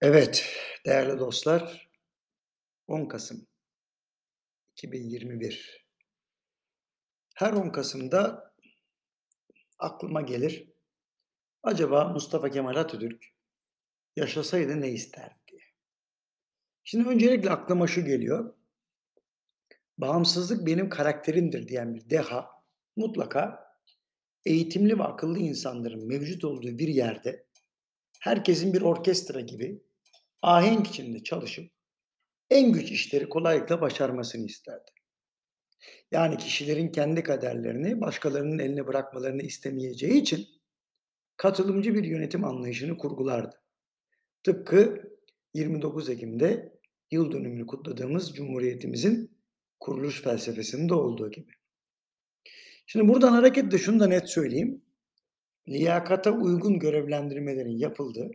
Evet, değerli dostlar, 10 Kasım 2021. Her 10 Kasım'da aklıma gelir, acaba Mustafa Kemal Atatürk yaşasaydı ne isterdi diye. Şimdi öncelikle aklıma şu geliyor, bağımsızlık benim karakterimdir diyen bir deha mutlaka eğitimli ve akıllı insanların mevcut olduğu bir yerde herkesin bir orkestra gibi ahenk içinde çalışıp en güç işleri kolaylıkla başarmasını isterdi. Yani kişilerin kendi kaderlerini başkalarının eline bırakmalarını istemeyeceği için katılımcı bir yönetim anlayışını kurgulardı. Tıpkı 29 Ekim'de yıl dönümünü kutladığımız Cumhuriyetimizin kuruluş felsefesinde olduğu gibi. Şimdi buradan hareketle şunu da net söyleyeyim. Liyakata uygun görevlendirmelerin yapıldığı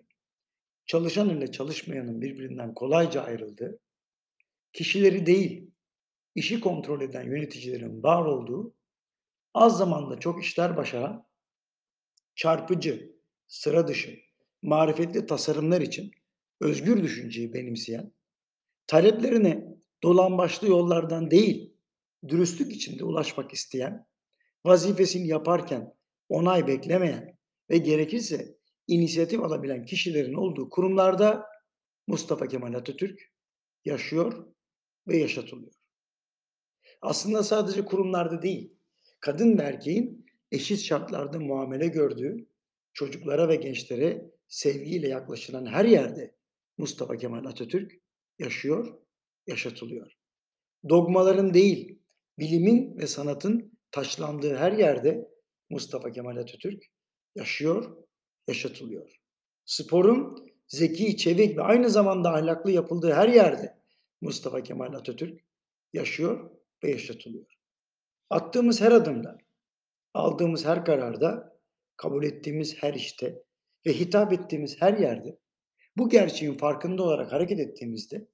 çalışan ile çalışmayanın birbirinden kolayca ayrıldığı, kişileri değil, işi kontrol eden yöneticilerin var olduğu, az zamanda çok işler başaran, çarpıcı, sıra dışı, marifetli tasarımlar için özgür düşünceyi benimseyen, taleplerine dolan başlı yollardan değil, dürüstlük içinde ulaşmak isteyen, vazifesini yaparken onay beklemeyen ve gerekirse inisiyatif alabilen kişilerin olduğu kurumlarda Mustafa Kemal Atatürk yaşıyor ve yaşatılıyor. Aslında sadece kurumlarda değil, kadın ve erkeğin eşit şartlarda muamele gördüğü, çocuklara ve gençlere sevgiyle yaklaşılan her yerde Mustafa Kemal Atatürk yaşıyor, yaşatılıyor. Dogmaların değil, bilimin ve sanatın taşlandığı her yerde Mustafa Kemal Atatürk yaşıyor yaşatılıyor. Sporun zeki, çevik ve aynı zamanda ahlaklı yapıldığı her yerde Mustafa Kemal Atatürk yaşıyor ve yaşatılıyor. Attığımız her adımda, aldığımız her kararda, kabul ettiğimiz her işte ve hitap ettiğimiz her yerde bu gerçeğin farkında olarak hareket ettiğimizde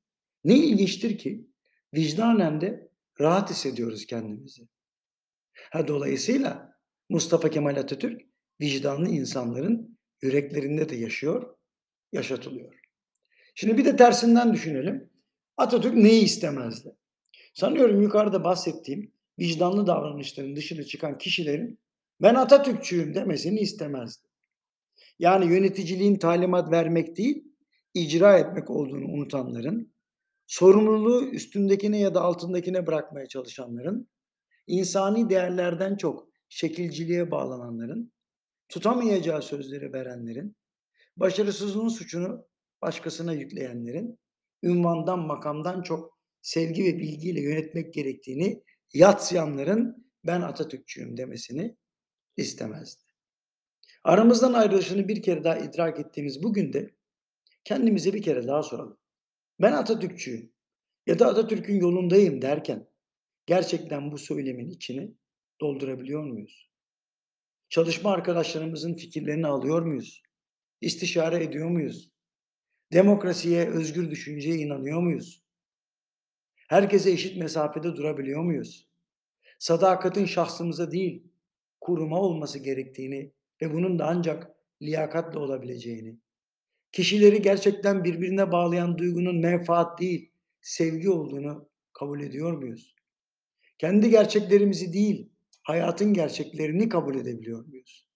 ne ilginçtir ki vicdanen de rahat hissediyoruz kendimizi. Ha, dolayısıyla Mustafa Kemal Atatürk vicdanlı insanların yüreklerinde de yaşıyor, yaşatılıyor. Şimdi bir de tersinden düşünelim. Atatürk neyi istemezdi? Sanıyorum yukarıda bahsettiğim vicdanlı davranışların dışına çıkan kişilerin ben Atatürkçüyüm demesini istemezdi. Yani yöneticiliğin talimat vermek değil, icra etmek olduğunu unutanların, sorumluluğu üstündekine ya da altındakine bırakmaya çalışanların, insani değerlerden çok şekilciliğe bağlananların, tutamayacağı sözleri verenlerin, başarısızlığın suçunu başkasına yükleyenlerin, ünvandan makamdan çok sevgi ve bilgiyle yönetmek gerektiğini yatsıyanların ben Atatürkçüyüm demesini istemezdi. Aramızdan ayrılışını bir kere daha idrak ettiğimiz bugün de kendimize bir kere daha soralım. Ben Atatürkçüyüm ya da Atatürk'ün yolundayım derken gerçekten bu söylemin içini doldurabiliyor muyuz? Çalışma arkadaşlarımızın fikirlerini alıyor muyuz? İstişare ediyor muyuz? Demokrasiye, özgür düşünceye inanıyor muyuz? Herkese eşit mesafede durabiliyor muyuz? Sadakatin şahsımıza değil, kuruma olması gerektiğini ve bunun da ancak liyakatla olabileceğini, kişileri gerçekten birbirine bağlayan duygunun menfaat değil, sevgi olduğunu kabul ediyor muyuz? Kendi gerçeklerimizi değil, hayatın gerçeklerini kabul edebiliyor muyuz?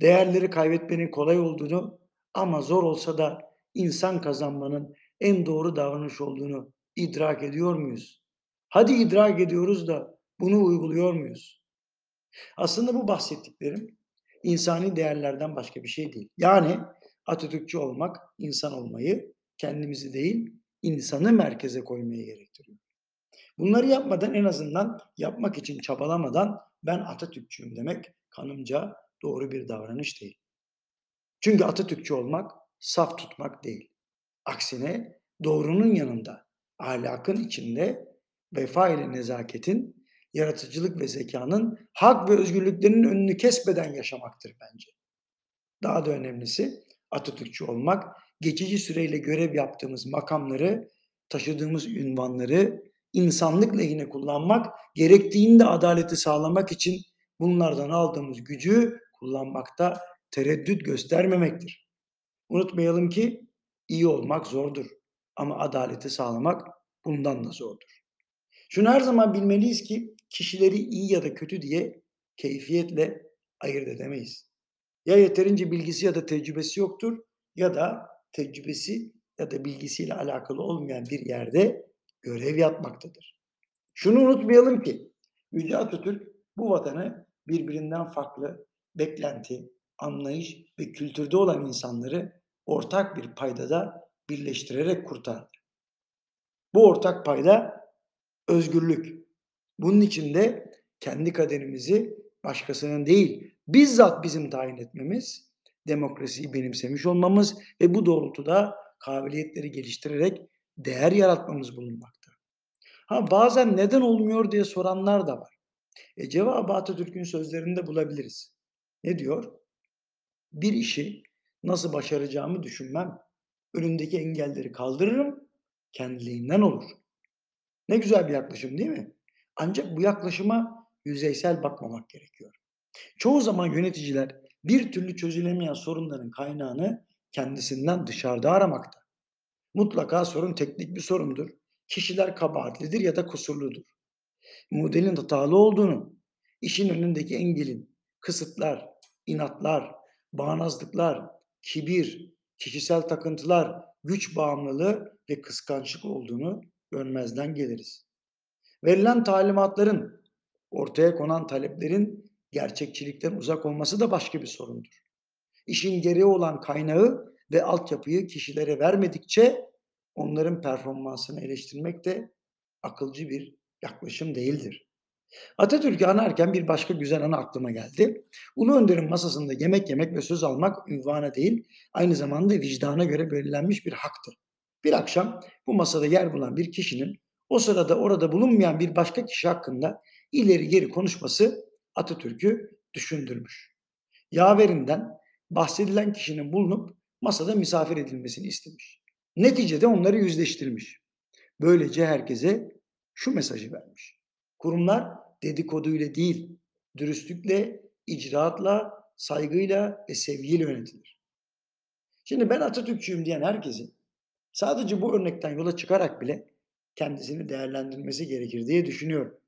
Değerleri kaybetmenin kolay olduğunu ama zor olsa da insan kazanmanın en doğru davranış olduğunu idrak ediyor muyuz? Hadi idrak ediyoruz da bunu uyguluyor muyuz? Aslında bu bahsettiklerim insani değerlerden başka bir şey değil. Yani Atatürkçü olmak, insan olmayı kendimizi değil, insanı merkeze koymayı gerektiriyor. Bunları yapmadan en azından yapmak için çabalamadan ben Atatürkçüyüm demek kanımca doğru bir davranış değil. Çünkü Atatürkçü olmak saf tutmak değil. Aksine doğrunun yanında, ahlakın içinde vefa ile nezaketin, yaratıcılık ve zekanın hak ve özgürlüklerinin önünü kesmeden yaşamaktır bence. Daha da önemlisi Atatürkçü olmak, geçici süreyle görev yaptığımız makamları, taşıdığımız ünvanları insanlık lehine kullanmak, gerektiğinde adaleti sağlamak için bunlardan aldığımız gücü kullanmakta tereddüt göstermemektir. Unutmayalım ki iyi olmak zordur ama adaleti sağlamak bundan da zordur. Şunu her zaman bilmeliyiz ki kişileri iyi ya da kötü diye keyfiyetle ayırt edemeyiz. Ya yeterince bilgisi ya da tecrübesi yoktur ya da tecrübesi ya da bilgisiyle alakalı olmayan bir yerde görev yapmaktadır. Şunu unutmayalım ki Yüce Atatürk bu vatanı birbirinden farklı beklenti, anlayış ve kültürde olan insanları ortak bir paydada birleştirerek kurtardı. Bu ortak payda özgürlük. Bunun için de kendi kaderimizi başkasının değil, bizzat bizim tayin etmemiz, demokrasiyi benimsemiş olmamız ve bu doğrultuda kabiliyetleri geliştirerek değer yaratmamız bulunmakta. Ha bazen neden olmuyor diye soranlar da var. E cevabı Atatürk'ün sözlerinde bulabiliriz. Ne diyor? Bir işi nasıl başaracağımı düşünmem. Önündeki engelleri kaldırırım, kendiliğinden olur. Ne güzel bir yaklaşım değil mi? Ancak bu yaklaşıma yüzeysel bakmamak gerekiyor. Çoğu zaman yöneticiler bir türlü çözülemeyen sorunların kaynağını kendisinden dışarıda aramakta. Mutlaka sorun teknik bir sorundur. Kişiler kabahatlidir ya da kusurludur. Modelin hatalı olduğunu, işin önündeki engelin, kısıtlar, inatlar, bağnazlıklar, kibir, kişisel takıntılar, güç bağımlılığı ve kıskançlık olduğunu görmezden geliriz. Verilen talimatların, ortaya konan taleplerin gerçekçilikten uzak olması da başka bir sorundur. İşin gereği olan kaynağı ve altyapıyı kişilere vermedikçe onların performansını eleştirmek de akılcı bir yaklaşım değildir. Atatürk'ü anarken bir başka güzel anı aklıma geldi. Ulu Önder'in masasında yemek yemek ve söz almak ünvana değil, aynı zamanda vicdana göre belirlenmiş bir haktı. Bir akşam bu masada yer bulan bir kişinin o sırada orada bulunmayan bir başka kişi hakkında ileri geri konuşması Atatürk'ü düşündürmüş. Yaverinden bahsedilen kişinin bulunup masada misafir edilmesini istemiş. Neticede onları yüzleştirmiş. Böylece herkese şu mesajı vermiş. Kurumlar dedikoduyla değil, dürüstlükle, icraatla, saygıyla ve sevgiyle yönetilir. Şimdi ben Atatürkçüyüm diyen herkesin sadece bu örnekten yola çıkarak bile kendisini değerlendirmesi gerekir diye düşünüyorum.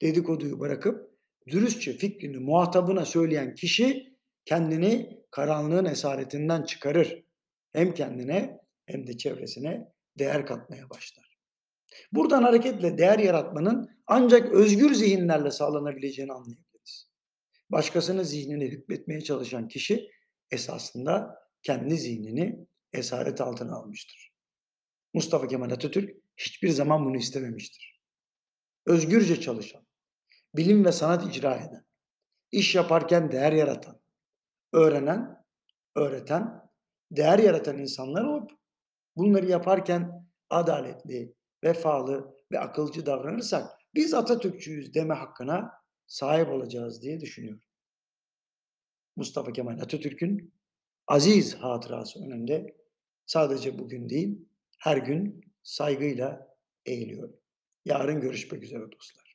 Dedikoduyu bırakıp dürüstçe fikrini muhatabına söyleyen kişi kendini karanlığın esaretinden çıkarır. Hem kendine hem de çevresine değer katmaya başlar. Buradan hareketle değer yaratmanın ancak özgür zihinlerle sağlanabileceğini anlayabiliriz. Başkasının zihnine hükmetmeye çalışan kişi esasında kendi zihnini esaret altına almıştır. Mustafa Kemal Atatürk hiçbir zaman bunu istememiştir. Özgürce çalışan, bilim ve sanat icra eden, iş yaparken değer yaratan, öğrenen, öğreten, değer yaratan insanlar olup bunları yaparken adaletli, vefalı ve akılcı davranırsak biz Atatürkçüyüz deme hakkına sahip olacağız diye düşünüyorum. Mustafa Kemal Atatürk'ün aziz hatırası önünde sadece bugün değil her gün saygıyla eğiliyorum. Yarın görüşmek üzere dostlar.